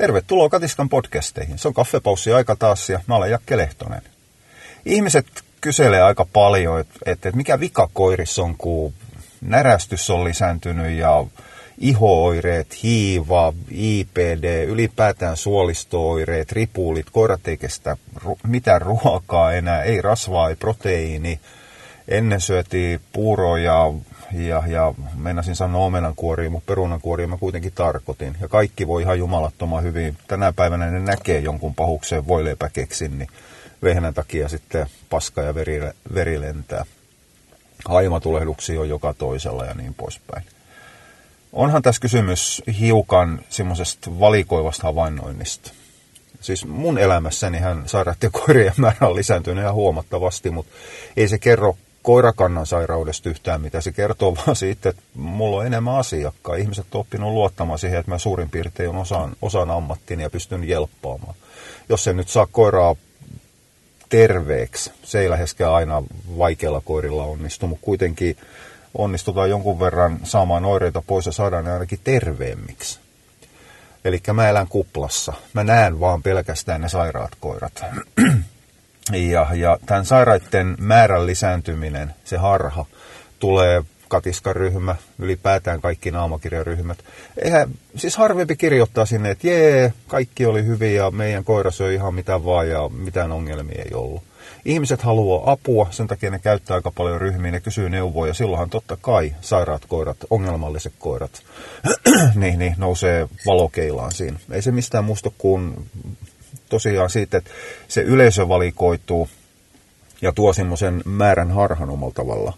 Tervetuloa Katiskan podcasteihin. Se on kaffepaussi aika taas ja mä olen Jakke Lehtonen. Ihmiset kyselee aika paljon, että, että mikä vika koirissa on, kun närästys on lisääntynyt ja ihooireet, hiiva, IPD, ylipäätään suolistooireet, ripulit, koirat ei kestä mitään ruokaa enää, ei rasvaa, ei proteiini. Ennen syötiin puuroja ja, ja meinasin sanoa omenankuoria, mutta perunankuoria mä kuitenkin tarkoitin. Ja kaikki voi ihan jumalattoman hyvin. Tänä päivänä ne näkee jonkun pahukseen voileipäkeksin, niin vehnän takia sitten paska ja veri, veri lentää. Haimatulehduksia on joka toisella ja niin poispäin. Onhan tässä kysymys hiukan semmoisesta valikoivasta havainnoinnista. Siis mun elämässäni hän sairaiden koirien määrä on lisääntynyt ihan huomattavasti, mutta ei se kerro koirakannan sairaudesta yhtään, mitä se kertoo, vaan siitä, että mulla on enemmän asiakkaa. Ihmiset on oppinut luottamaan siihen, että mä suurin piirtein osaan, osaan ammattini ja pystyn jelppaamaan. Jos se nyt saa koiraa terveeksi, se ei läheskään aina vaikealla koirilla onnistu, mutta kuitenkin onnistutaan jonkun verran saamaan oireita pois ja saadaan ne ainakin terveemmiksi. Eli mä elän kuplassa. Mä näen vaan pelkästään ne sairaat koirat. Ja, ja tämän sairaiden määrän lisääntyminen, se harha, tulee katiskaryhmä, ylipäätään kaikki naamakirjaryhmät. Eihän, siis harvempi kirjoittaa sinne, että jee, kaikki oli hyvin ja meidän koira söi ihan mitä vaan ja mitään ongelmia ei ollut. Ihmiset haluaa apua, sen takia ne käyttää aika paljon ryhmiä, ne kysyy neuvoja ja silloinhan totta kai sairaat koirat, ongelmalliset koirat, niin, niin nousee valokeilaan siinä. Ei se mistään muusta kuin tosiaan siitä, että se yleisö valikoituu ja tuo semmoisen määrän harhan omalla tavalla.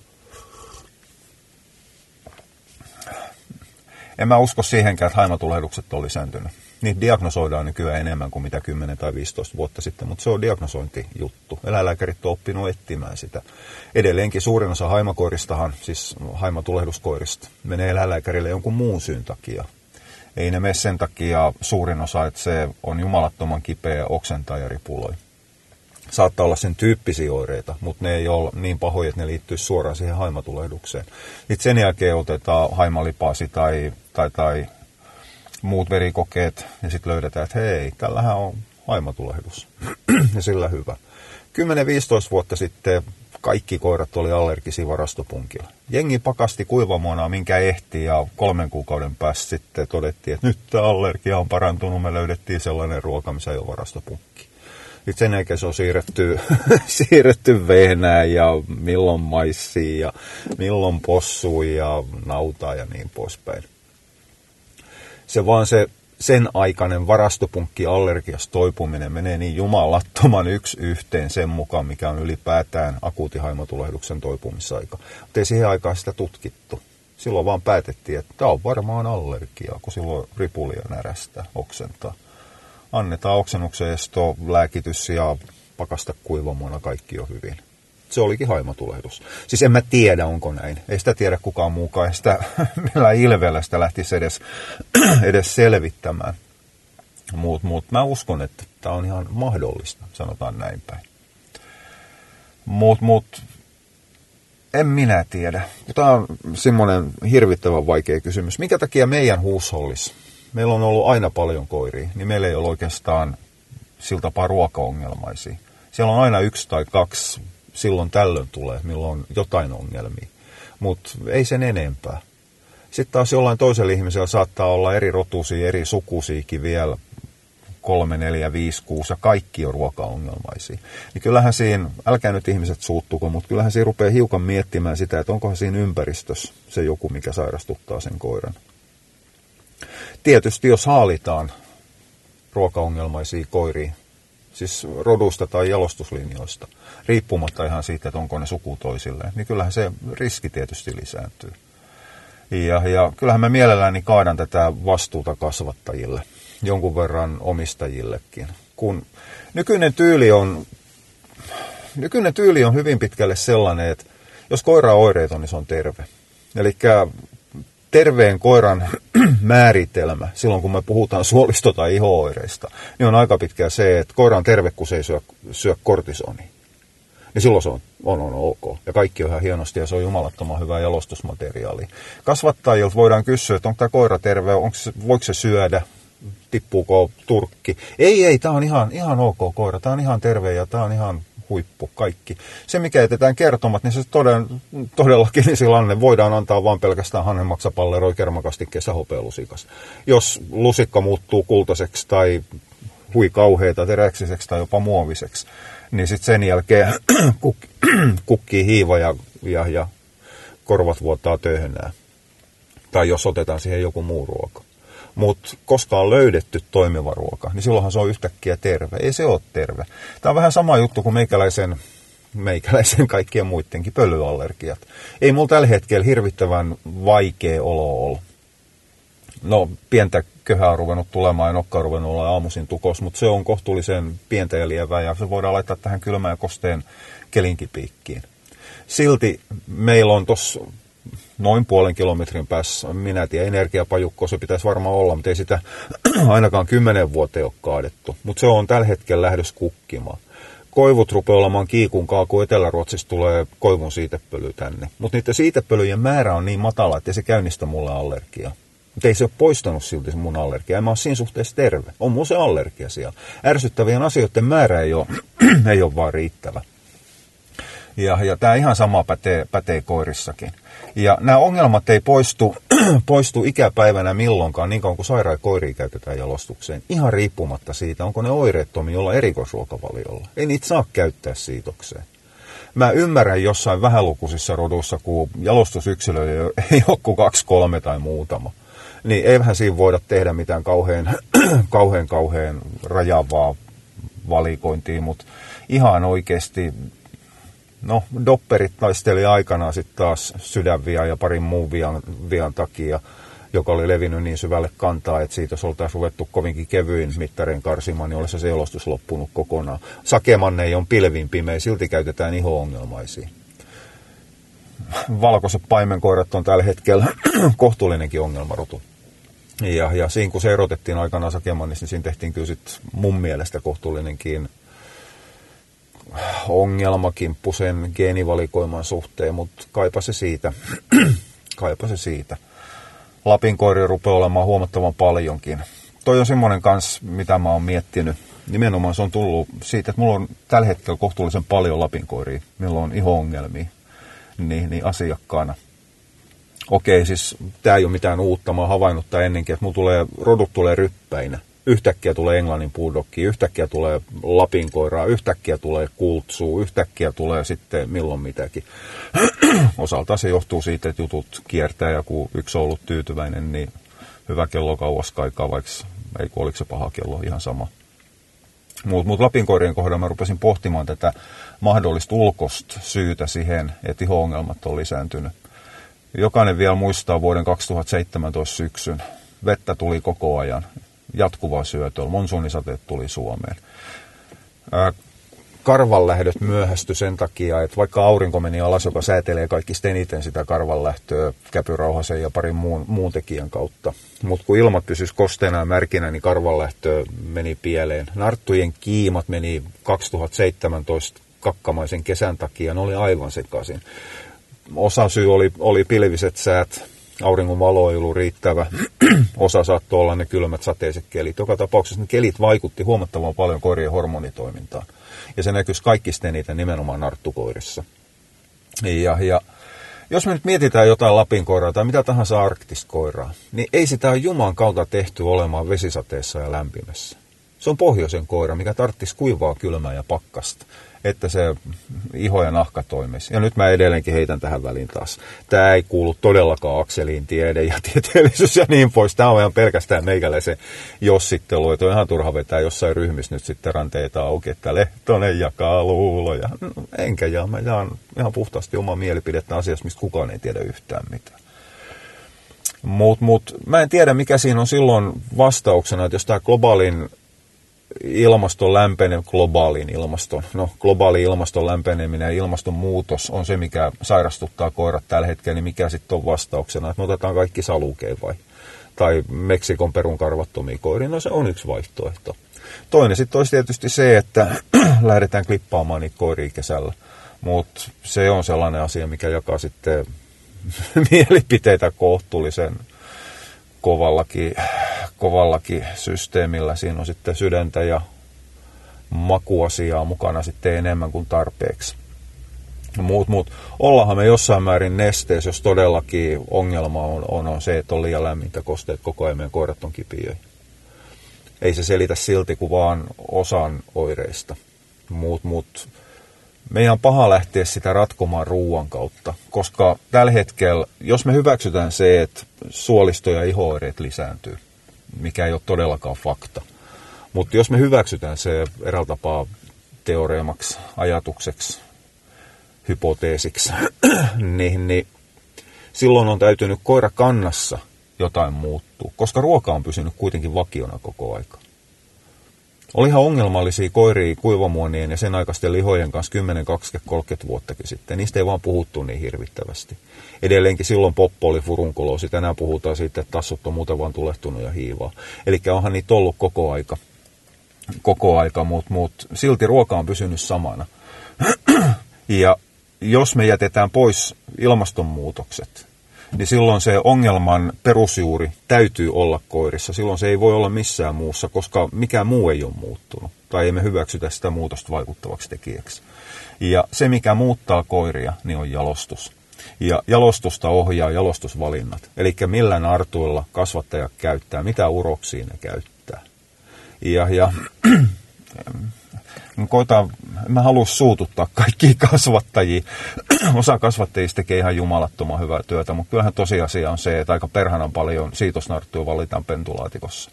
En mä usko siihenkään, että haimatulehdukset on lisääntynyt. Niitä diagnosoidaan nykyään enemmän kuin mitä 10 tai 15 vuotta sitten, mutta se on diagnosointijuttu. Eläinlääkärit on oppinut etsimään sitä. Edelleenkin suurin osa haimakoiristahan, siis haimatulehduskoirista, menee eläinlääkärille jonkun muun syyn takia ei ne mene sen takia suurin osa, että se on jumalattoman kipeä oksentaa ja ripuloi. Saattaa olla sen tyyppisiä oireita, mutta ne ei ole niin pahoja, että ne liittyy suoraan siihen haimatulehdukseen. Sitten sen jälkeen otetaan haimalipaasi tai, tai, tai muut verikokeet ja sitten löydetään, että hei, tällähän on haimatulehdus. ja sillä hyvä. 10-15 vuotta sitten kaikki koirat oli allergisia varastopunkilla. Jengi pakasti kuivamuonaa, minkä ehti, ja kolmen kuukauden päästä sitten todettiin, että nyt tämä allergia on parantunut, me löydettiin sellainen ruoka, missä ei ole varastopunkki. Sitten sen jälkeen se on siirretty, siirretty vehnään ja milloin maissiin ja milloin possuun ja nautaa ja niin poispäin. Se vaan se sen aikainen varastopunkki allergiasta toipuminen menee niin jumalattoman yksi yhteen sen mukaan, mikä on ylipäätään akuutihaimatulahduksen toipumisaika. Mutta ei siihen aikaan sitä tutkittu. Silloin vaan päätettiin, että tämä on varmaan allergia, kun silloin ripulia närästä oksentaa. Annetaan oksennuksen esto, lääkitys ja pakasta kuivamuona, kaikki on hyvin se olikin haimatulehdus. Siis en mä tiedä, onko näin. Ei sitä tiedä kukaan muukaan. Ei sitä millä ilveellä sitä lähtisi edes, edes selvittämään. Mutta mut, mä uskon, että tämä on ihan mahdollista, sanotaan näin päin. Mutta mut, en minä tiedä. Tämä on semmoinen hirvittävän vaikea kysymys. Minkä takia meidän huushollis, meillä on ollut aina paljon koiria, niin meillä ei ole oikeastaan sillä tapaa ruokaongelmaisia. Siellä on aina yksi tai kaksi silloin tällöin tulee, milloin on jotain ongelmia. Mutta ei sen enempää. Sitten taas jollain toisella ihmisellä saattaa olla eri rotusia, eri sukusiikin vielä, kolme, neljä, viisi, kuusi ja kaikki on ruokaongelmaisia. Niin kyllähän siinä, älkää nyt ihmiset suuttuko, mutta kyllähän siinä rupeaa hiukan miettimään sitä, että onkohan siinä ympäristössä se joku, mikä sairastuttaa sen koiran. Tietysti jos haalitaan ruokaongelmaisia koiria, siis rodusta tai jalostuslinjoista, riippumatta ihan siitä, että onko ne suku toisilleen, niin kyllähän se riski tietysti lisääntyy. Ja, ja kyllähän mä mielelläni kaadan tätä vastuuta kasvattajille, jonkun verran omistajillekin. Kun nykyinen tyyli on, nykyinen tyyli on hyvin pitkälle sellainen, että jos koira on oireeton, niin se on terve. Eli terveen koiran määritelmä, silloin kun me puhutaan suolisto- tai ihooireista, niin on aika pitkään se, että koira on terve, kun se ei syö, syö kortisoni. Niin silloin se on, on, on ok. Ja kaikki on ihan hienosti ja se on jumalattoman hyvä jalostusmateriaali. Kasvattajilta voidaan kysyä, että onko tämä koira terve, onko se, voiko se syödä, tippuuko turkki. Ei, ei, tämä on ihan, ihan ok koira, tämä on ihan terve ja tämä on ihan huippu kaikki. Se, mikä jätetään kertomat, niin se toden, todellakin niin sillä voidaan antaa vain pelkästään hanhenmaksapalleroi kermakastikkeessa hopealusikas. Jos lusikka muuttuu kultaiseksi tai hui kauheita teräksiseksi tai jopa muoviseksi, niin sitten sen jälkeen kuk, kukkii hiiva ja, ja, ja korvat vuottaa töhönää. Tai jos otetaan siihen joku muu ruoka. Mutta koska on löydetty toimiva ruoka, niin silloinhan se on yhtäkkiä terve. Ei se ole terve. Tämä on vähän sama juttu kuin meikäläisen, meikäläisen kaikkien muidenkin pölyallergiat. Ei mulla tällä hetkellä hirvittävän vaikea olo ole. No, pientä köhää on ruvennut tulemaan ja nokka on ruvennut olla aamuisin tukos, mutta se on kohtuullisen pientä ja lievää ja se voidaan laittaa tähän kylmään ja kosteen kelinkipiikkiin. Silti meillä on tuossa noin puolen kilometrin päässä, minä tiedän, energiapajukko se pitäisi varmaan olla, mutta ei sitä ainakaan kymmenen vuoteen ole kaadettu. Mutta se on tällä hetkellä lähdössä kukkimaan. Koivut rupeaa olemaan kiikunkaa, kun Etelä-Ruotsista tulee koivun siitepöly tänne. Mutta niiden siitepölyjen määrä on niin matala, että se käynnistä mulle allergiaa. Mutta ei se ole poistanut silti se mun allergia. En mä siinä suhteessa terve. On mun se allergia siellä. Ärsyttävien asioiden määrä ei ole, ei ole vaan riittävä. Ja, ja tämä ihan sama pätee, pätee koirissakin. Ja nämä ongelmat ei poistu, poistu ikäpäivänä milloinkaan, niin kauan kuin sairaan koiria käytetään jalostukseen. Ihan riippumatta siitä, onko ne oireettomia olla erikoisruokavaliolla. Ei niitä saa käyttää siitokseen. Mä ymmärrän jossain vähälukuisissa roduissa, kun jalostusyksilöjä ei ole kuin kaksi, kolme tai muutama. Niin eihän siinä voida tehdä mitään kauhean, kauhean, kauhean rajavaa valikointia, mutta ihan oikeasti No, dopperit taisteli aikanaan sitten taas sydänvian ja parin muun vian, vian takia, joka oli levinnyt niin syvälle kantaa, että siitä jos oltaisiin ruvettu kovinkin kevyin mittarin karsimaan, niin olisi se elostus loppunut kokonaan. Sakemanne on pilvin pimeä, silti käytetään iho-ongelmaisia. Valkoiset paimenkoirat on tällä hetkellä kohtuullinenkin ongelmarotu. Ja, ja siinä kun se erotettiin aikanaan Sakemannissa, niin siinä tehtiin kyllä sit mun mielestä kohtuullinenkin ongelmakimppu sen geenivalikoiman suhteen, mutta kaipa se siitä. kaipa se siitä. Lapin koiri rupeaa olemaan huomattavan paljonkin. Toi on semmoinen kans, mitä mä oon miettinyt. Nimenomaan se on tullut siitä, että mulla on tällä hetkellä kohtuullisen paljon lapinkoiria, milloin on iho-ongelmia niin, niin asiakkaana. Okei, siis tämä ei ole mitään uutta, mä oon havainnut tämän ennenkin, että mulla tulee, rodut tulee ryppäinä yhtäkkiä tulee englannin bulldogki, yhtäkkiä tulee lapinkoiraa, yhtäkkiä tulee kultsuu, yhtäkkiä tulee sitten milloin mitäkin. Osaltaan se johtuu siitä, että jutut kiertää ja kun yksi on ollut tyytyväinen, niin hyvä kello kauas kaikaa, vaikka ei kun oliko se paha kello, ihan sama. Mutta mut lapinkoirien kohdalla mä rupesin pohtimaan tätä mahdollista ulkosta syytä siihen, että iho-ongelmat on lisääntynyt. Jokainen vielä muistaa vuoden 2017 syksyn. Vettä tuli koko ajan jatkuvaa syötöä. Monsuunisateet tuli Suomeen. Karvanlähdöt myöhästy sen takia, että vaikka aurinko meni alas, joka säätelee kaikista eniten sitä karvanlähtöä käpyrauhasen ja parin muun, muun tekijän kautta. Mutta kun ilmat pysyisi kosteena ja märkinä, niin karvanlähtö meni pieleen. Narttujen kiimat meni 2017 kakkamaisen kesän takia, ne oli aivan sekaisin. Osa syy oli, oli pilviset säät, auringon valo ei ollut riittävä. Osa saattoi olla ne kylmät sateiset kelit. Joka tapauksessa ne kelit vaikutti huomattavan paljon koirien hormonitoimintaan. Ja se näkyisi kaikista eniten nimenomaan narttukoirissa. Ja, ja jos me nyt mietitään jotain lapinkoiraa tai mitä tahansa arktiskoiraa, niin ei sitä ole Juman kautta tehty olemaan vesisateessa ja lämpimässä. Se on pohjoisen koira, mikä tarttisi kuivaa, kylmää ja pakkasta että se iho ja nahka toimisi. Ja nyt mä edelleenkin heitän tähän väliin taas. Tämä ei kuulu todellakaan Akseliin tiede ja tieteellisyys ja niin pois. Tämä on ihan pelkästään meikäläisen jossittelu. Että on ihan turha vetää jossain ryhmissä nyt sitten ranteita auki, että Lehtonen jakaa luuloja. No, enkä jaa, mä jaan ihan puhtaasti omaa mielipidettä asiassa, mistä kukaan ei tiedä yhtään mitään. Mutta mut, mä en tiedä, mikä siinä on silloin vastauksena, että jos tämä globaalin ilmaston lämpeneminen, globaalin ilmaston, no globaali ilmaston lämpeneminen ja ilmastonmuutos on se, mikä sairastuttaa koirat tällä hetkellä, niin mikä sitten on vastauksena, että me otetaan kaikki salukeen vai? Tai Meksikon perun karvattomia koiria, no se on yksi vaihtoehto. Toinen sitten olisi tietysti se, että lähdetään klippaamaan niitä koiria kesällä, mutta se on sellainen asia, mikä jakaa sitten mielipiteitä kohtuullisen kovallakin, kovallakin systeemillä. Siinä on sitten sydäntä ja makuasiaa mukana sitten enemmän kuin tarpeeksi. Muut, muut. Ollaanhan me jossain määrin nesteessä, jos todellakin ongelma on, on, on se, että on liian lämmintä kosteet koko ajan, meidän koirat on kipiöi. Ei se selitä silti kuin vaan osan oireista. Muut, muut. Meidän on paha lähteä sitä ratkomaan ruuan kautta, koska tällä hetkellä, jos me hyväksytään se, että suolisto- ja ihooireet lisääntyy, mikä ei ole todellakaan fakta, mutta jos me hyväksytään se eräällä tapaa teoreemaksi, ajatukseksi, hypoteesiksi, niin, niin silloin on täytynyt koira kannassa jotain muuttuu, koska ruoka on pysynyt kuitenkin vakiona koko aika. Oli ihan ongelmallisia koiria kuivamuonien ja sen aikaisten lihojen kanssa 10, 20, 30 vuottakin sitten. Niistä ei vaan puhuttu niin hirvittävästi. Edelleenkin silloin poppo oli furunkuloosi. Tänään puhutaan siitä, että tassut on muuten vaan tulehtunut ja hiivaa. Eli onhan niitä ollut koko aika, koko aika mutta mut, silti ruoka on pysynyt samana. ja jos me jätetään pois ilmastonmuutokset, niin silloin se ongelman perusjuuri täytyy olla koirissa. Silloin se ei voi olla missään muussa, koska mikään muu ei ole muuttunut. Tai ei me hyväksytä sitä muutosta vaikuttavaksi tekijäksi. Ja se, mikä muuttaa koiria, niin on jalostus. Ja jalostusta ohjaa jalostusvalinnat. Eli millä nartuilla kasvattaja käyttää, mitä uroksia ne käyttää. Ja, ja koitan, mä haluan suututtaa kaikki kasvattajia. Osa kasvattajista tekee ihan jumalattoman hyvää työtä, mutta kyllähän tosiasia on se, että aika perhanan paljon siitosnarttuja valitaan pentulaatikossa.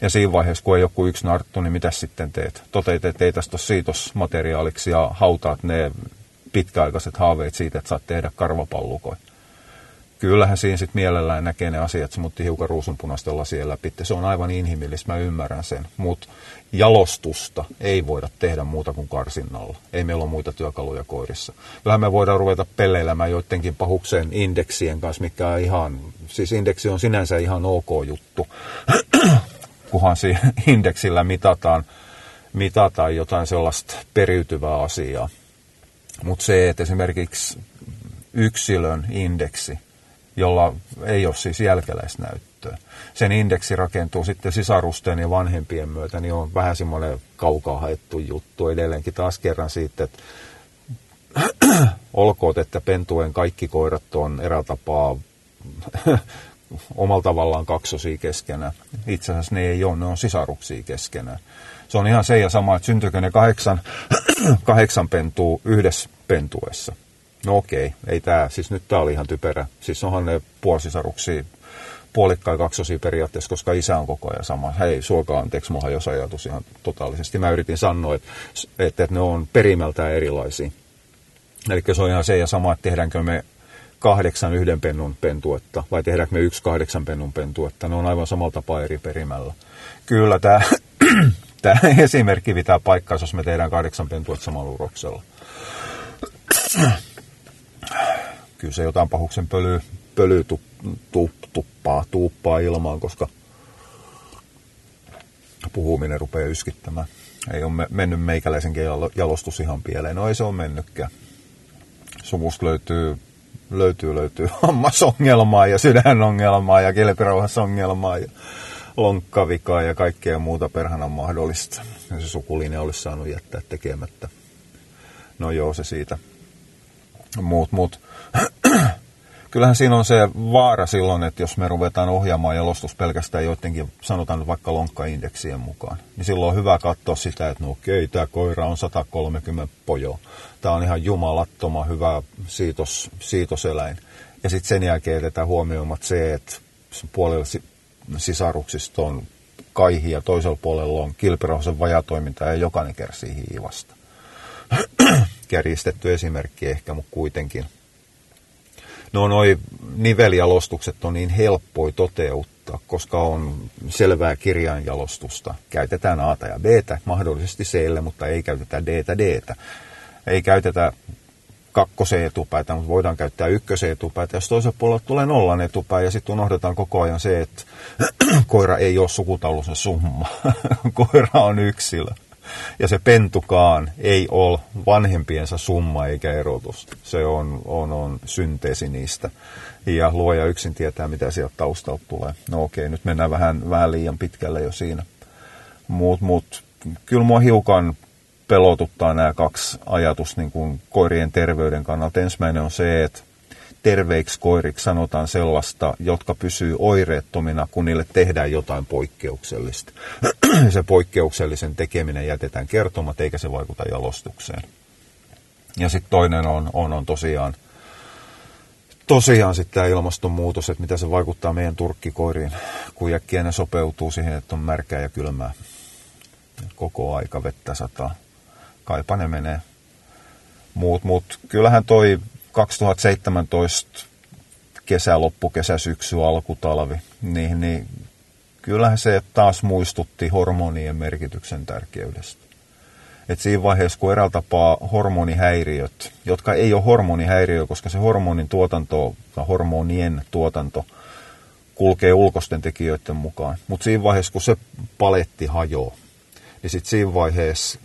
Ja siinä vaiheessa, kun ei joku yksi narttu, niin mitä sitten teet? Toteet, että ei tästä ole siitosmateriaaliksi ja hautaat ne pitkäaikaiset haaveet siitä, että saat tehdä karvapallukoja kyllähän siinä sitten mielellään näkee ne asiat, mutta hiukan ruusunpunaisten lasien läpi. Se on aivan inhimillistä, mä ymmärrän sen. Mutta jalostusta ei voida tehdä muuta kuin karsinnalla. Ei meillä ole muita työkaluja koirissa. Kyllähän me voidaan ruveta pelleilemään joidenkin pahukseen indeksien kanssa, mikä on ihan, siis indeksi on sinänsä ihan ok juttu, kunhan siinä indeksillä mitataan, mitataan jotain sellaista periytyvää asiaa. Mutta se, että esimerkiksi yksilön indeksi – jolla ei ole siis jälkeläisnäyttöä. Sen indeksi rakentuu sitten sisarusten ja vanhempien myötä, niin on vähän semmoinen kaukaa haettu juttu edelleenkin taas kerran siitä, että olkoot, että pentuen kaikki koirat on eräällä tapaa omalla tavallaan kaksosia keskenään. Itse asiassa ne ei ole, ne on sisaruksia keskenään. Se on ihan se ja sama, että syntyykö ne kahdeksan, kahdeksan pentua yhdessä pentuessa. No okei, ei tämä, siis nyt tämä oli ihan typerä. Siis onhan ne puolisisaruksia puolikkaan kaksosia periaatteessa, koska isä on koko ajan sama. Hei, suokaa anteeksi, mulla jos ajatus ihan totaalisesti. Mä yritin sanoa, että, että, että ne on perimältään erilaisia. Eli se on ihan se ja sama, että tehdäänkö me kahdeksan yhden pennun pentuetta vai tehdäänkö me yksi kahdeksan pennun pentuetta. Ne on aivan samalla tapaa eri perimällä. Kyllä tämä, tämä esimerkki pitää paikkaa, jos me tehdään kahdeksan pentuetta samalla uroksella kyllä se jotain pahuksen pöly, pöly tu, tu, tuppaa, tuuppaa ilmaan, koska puhuminen rupeaa yskittämään. Ei ole mennyt meikäläisenkin jalostus ihan pieleen. No ei se ole mennytkään. Suvusta löytyy, löytyy, löytyy hammasongelmaa ja sydänongelmaa ja kilpirauhasongelmaa ja lonkkavikaa ja kaikkea muuta perhana mahdollista. Ja se sukulinja olisi saanut jättää tekemättä. No joo, se siitä. Muut, muut kyllähän siinä on se vaara silloin, että jos me ruvetaan ohjaamaan jalostus pelkästään joidenkin, sanotaan vaikka lonkkaindeksien mukaan, niin silloin on hyvä katsoa sitä, että no okei, tämä koira on 130 pojo. Tämä on ihan jumalattoman hyvä siitos, siitoseläin. Ja sitten sen jälkeen jätetään huomioimat se, että puolella sisaruksista on kaihi ja toisella puolella on kilpirauhasen vajatoiminta ja jokainen kärsii hiivasta. Kärjistetty esimerkki ehkä, mutta kuitenkin – no noi niveljalostukset on niin helppoi toteuttaa, koska on selvää kirjainjalostusta. Käytetään A ja B, mahdollisesti C, mutta ei käytetä D D. Ei käytetä kakkosen etupäätä, mutta voidaan käyttää ykkösen etupäätä. Jos toisella puolella tulee nollan etupää ja sitten unohdetaan koko ajan se, että koira ei ole sukutaulusen summa. koira on yksilö. Ja se pentukaan ei ole vanhempiensa summa eikä erotus. Se on, on, on synteesi niistä. Ja luoja yksin tietää, mitä sieltä taustalta tulee. No okei, nyt mennään vähän, vähän liian pitkälle jo siinä. Mutta mut, kyllä mua hiukan pelotuttaa nämä kaksi ajatus niin kuin koirien terveyden kannalta. Ensimmäinen on se, että terveiksi koiriksi sanotaan sellaista, jotka pysyy oireettomina, kun niille tehdään jotain poikkeuksellista. se poikkeuksellisen tekeminen jätetään kertomat, eikä se vaikuta jalostukseen. Ja sitten toinen on, on, on tosiaan, tosiaan sitten tämä ilmastonmuutos, että mitä se vaikuttaa meidän turkkikoiriin, kun äkkiä ne sopeutuu siihen, että on märkää ja kylmää. Koko aika vettä sataa. Kaipa ne menee. Muut, mut kyllähän toi 2017 kesä, loppukesä, syksy, alkutalvi, niin, niin kyllähän se taas muistutti hormonien merkityksen tärkeydestä. Et siinä vaiheessa, kun eräällä tapaa hormonihäiriöt, jotka ei ole hormonihäiriö, koska se hormonin tuotanto, tai hormonien tuotanto, kulkee ulkoisten tekijöiden mukaan. Mutta siinä vaiheessa, kun se paletti hajoaa, niin sitten siinä vaiheessa,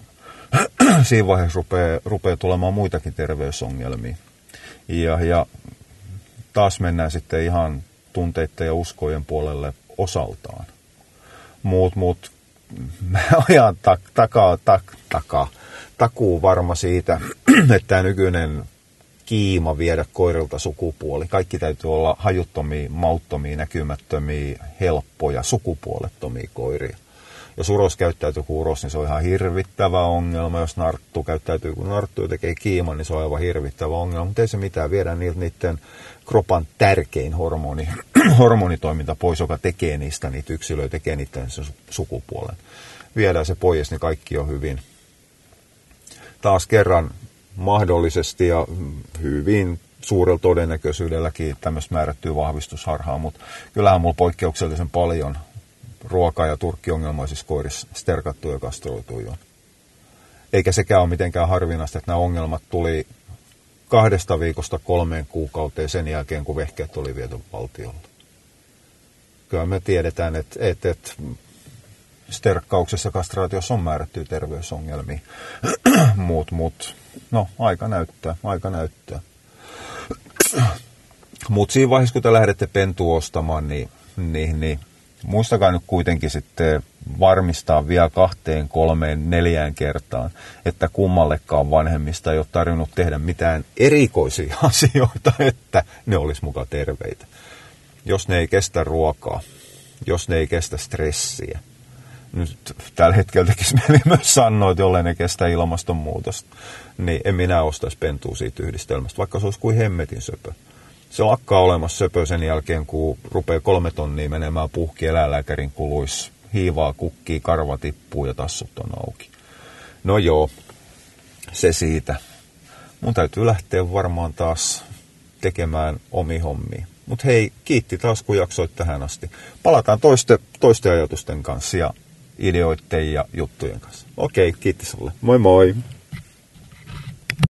siinä vaiheessa rupeaa, rupeaa tulemaan muitakin terveysongelmia. Ja, ja taas mennään sitten ihan tunteiden ja uskojen puolelle osaltaan. Muut, muut mä ajan tak, takaa, tak, takaa, takuu varma siitä, että tämä nykyinen kiima viedä koirilta sukupuoli. Kaikki täytyy olla hajuttomia, mauttomia, näkymättömiä, helppoja, sukupuolettomia koiria jos uros käyttäytyy kuin uros, niin se on ihan hirvittävä ongelma. Jos narttu käyttäytyy kuin narttu ja tekee kiiman, niin se on aivan hirvittävä ongelma. Mutta ei se mitään, viedään niiltä niiden kropan tärkein hormoni, hormonitoiminta pois, joka tekee niistä niitä yksilöitä, tekee niiden sukupuolen. Viedään se pois, niin kaikki on hyvin. Taas kerran mahdollisesti ja hyvin suurella todennäköisyydelläkin tämmöistä määrättyä vahvistusharhaa, mutta kyllähän mulla poikkeuksellisen paljon ruoka- ja turkkiongelmaisissa koirissa sterkattu ja kastroitu jo. Eikä sekään ole mitenkään harvinaista, että nämä ongelmat tuli kahdesta viikosta kolmeen kuukauteen sen jälkeen, kun vehkeet oli viety valtiolle. Kyllä me tiedetään, että, että, että sterkkauksessa kastraatiossa on määrätty terveysongelmia. mut, mut, no, aika näyttää, aika näyttää. Mutta siinä vaiheessa, kun te lähdette pentua ostamaan, niin, niin, niin muistakaa nyt kuitenkin sitten varmistaa vielä kahteen, kolmeen, neljään kertaan, että kummallekaan vanhemmista ei ole tarvinnut tehdä mitään erikoisia asioita, että ne olisi muka terveitä. Jos ne ei kestä ruokaa, jos ne ei kestä stressiä. Nyt tällä hetkellä tekisi mieli myös sanoa, että jollei ne kestä ilmastonmuutosta, niin en minä ostaisi pentua siitä yhdistelmästä, vaikka se olisi kuin hemmetin söpö se lakkaa olemassa söpö sen jälkeen, kun rupeaa kolme tonnia menemään puhki eläinlääkärin kuluissa. Hiivaa kukkii, karva tippuu ja tassut on auki. No joo, se siitä. Mun täytyy lähteä varmaan taas tekemään omi hommi. Mutta hei, kiitti taas kun jaksoit tähän asti. Palataan toiste, toisten ajatusten kanssa ja ideoiden ja juttujen kanssa. Okei, kiitti sulle. Moi moi!